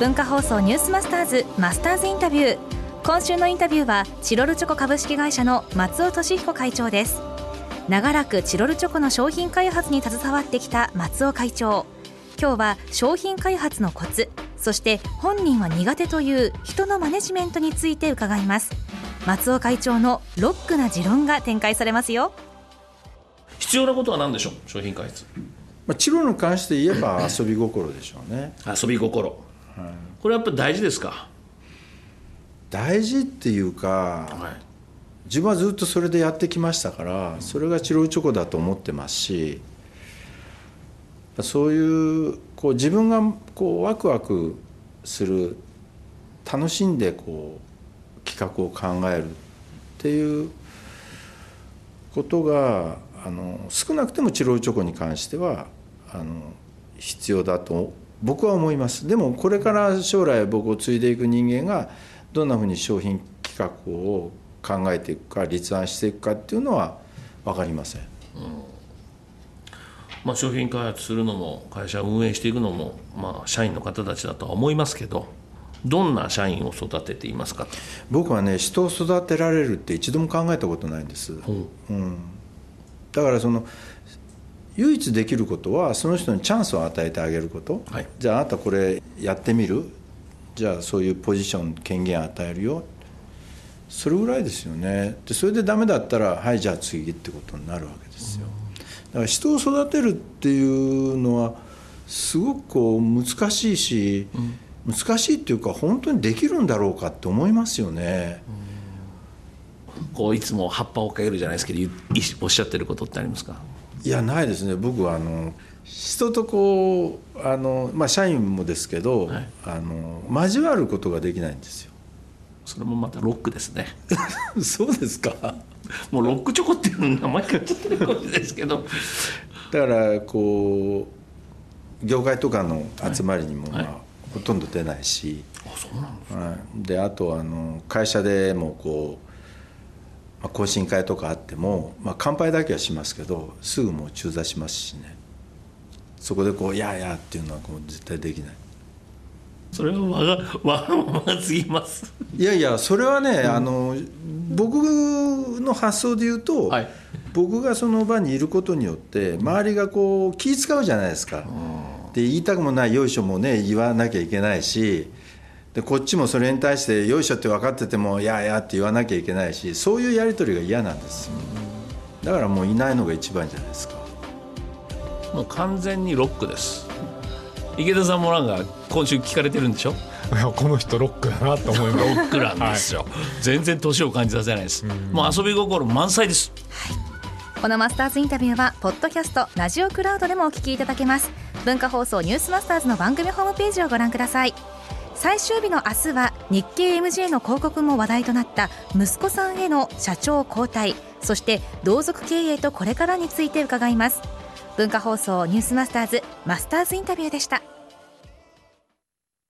文化放送ニュースマスターズマスターズインタビュー。今週のインタビューはチロルチョコ株式会社の松尾俊彦会長です。長らくチロルチョコの商品開発に携わってきた松尾会長。今日は商品開発のコツそして本人は苦手という人のマネジメントについて伺います。松尾会長のロックな持論が展開されますよ。必要なことは何でしょう？商品開発。まあ、治療に関して言えば遊び心でしょうね。遊び心、これやっぱり大事ですか？大事っていうか、はい。自分はずっとそれでやってきましたからそれがチロルチョコだと思ってますしそういうこう自分がこうワクワクする楽しんでこう企画を考えるっていうことがあの少なくてもチロルチョコに関してはあの必要だと僕は思います。でもこれから将来僕を継いでいく人間がどんなふうに商品企画を考えていくか立案していくかっていうのは分かりません。まあ、商品開発するのも会社を運営していくのも、まあ、社員の方たちだとは思いますけどどんな社員を育てていますか僕はね人を育てられるって一度も考えたことないんです、うん、だからその唯一できることはその人にチャンスを与えてあげること、はい。じゃああなたこれやってみる？じゃあそういうポジション権限与えるよ。それぐらいですよね。でそれでダメだったらはいじゃあ次ってことになるわけですよ。だから人を育てるっていうのはすごくこう難しいし、難しいっていうか本当にできるんだろうかって思いますよね、こういつも葉っぱをかけるじゃないですけどいおっしゃってることってありますか？いやないですね。僕はあの人とこうあの、まあ、社員もですけど、はい。あの交わることができないんですよ。それもまたロックですね。そうですか？もうロックチョコっていう名前がちょっとですけど。だからこう業界とかの集まりにも、まあはいほとんど出ないし、あそうなんですはい、であとあの会社でもこう、まあ、懇親会とかあっても、まあ、乾杯だけはしますけどすぐもう中座しますしね。そこでこう「やあやあ」っていうのはこう絶対できない。それは我が 我がままが過ぎます。いやいやそれはね、あの僕の発想で言うと、はい。僕がその場にいることによって周りがこう気使うじゃないですか。で言いたくもない「よいしょ」もね言わなきゃいけないしでこっちもそれに対して「よいしょ」って分かってても「やあやあ」って言わなきゃいけないしそういうやり取りが嫌なんです。よだからもういないのが一番じゃないですか。もう完全にロックです。池田さんもなんか今週聞かれてるんでしょ？いやこの人ロックだなと思います。ロックなんですよ、全然年を感じさせないです。もう遊び心満載です。このマスターズインタビューはポッドキャストラジオクラウドでもお聞きいただけます。文化放送ニュースマスターズの番組ホームページをご覧ください最終日の明日は日経 MJ の広告も話題となった息子さんへの社長交代そして同族経営とこれからについて伺います。文化放送ニュースマスターズマスターズインタビューでした。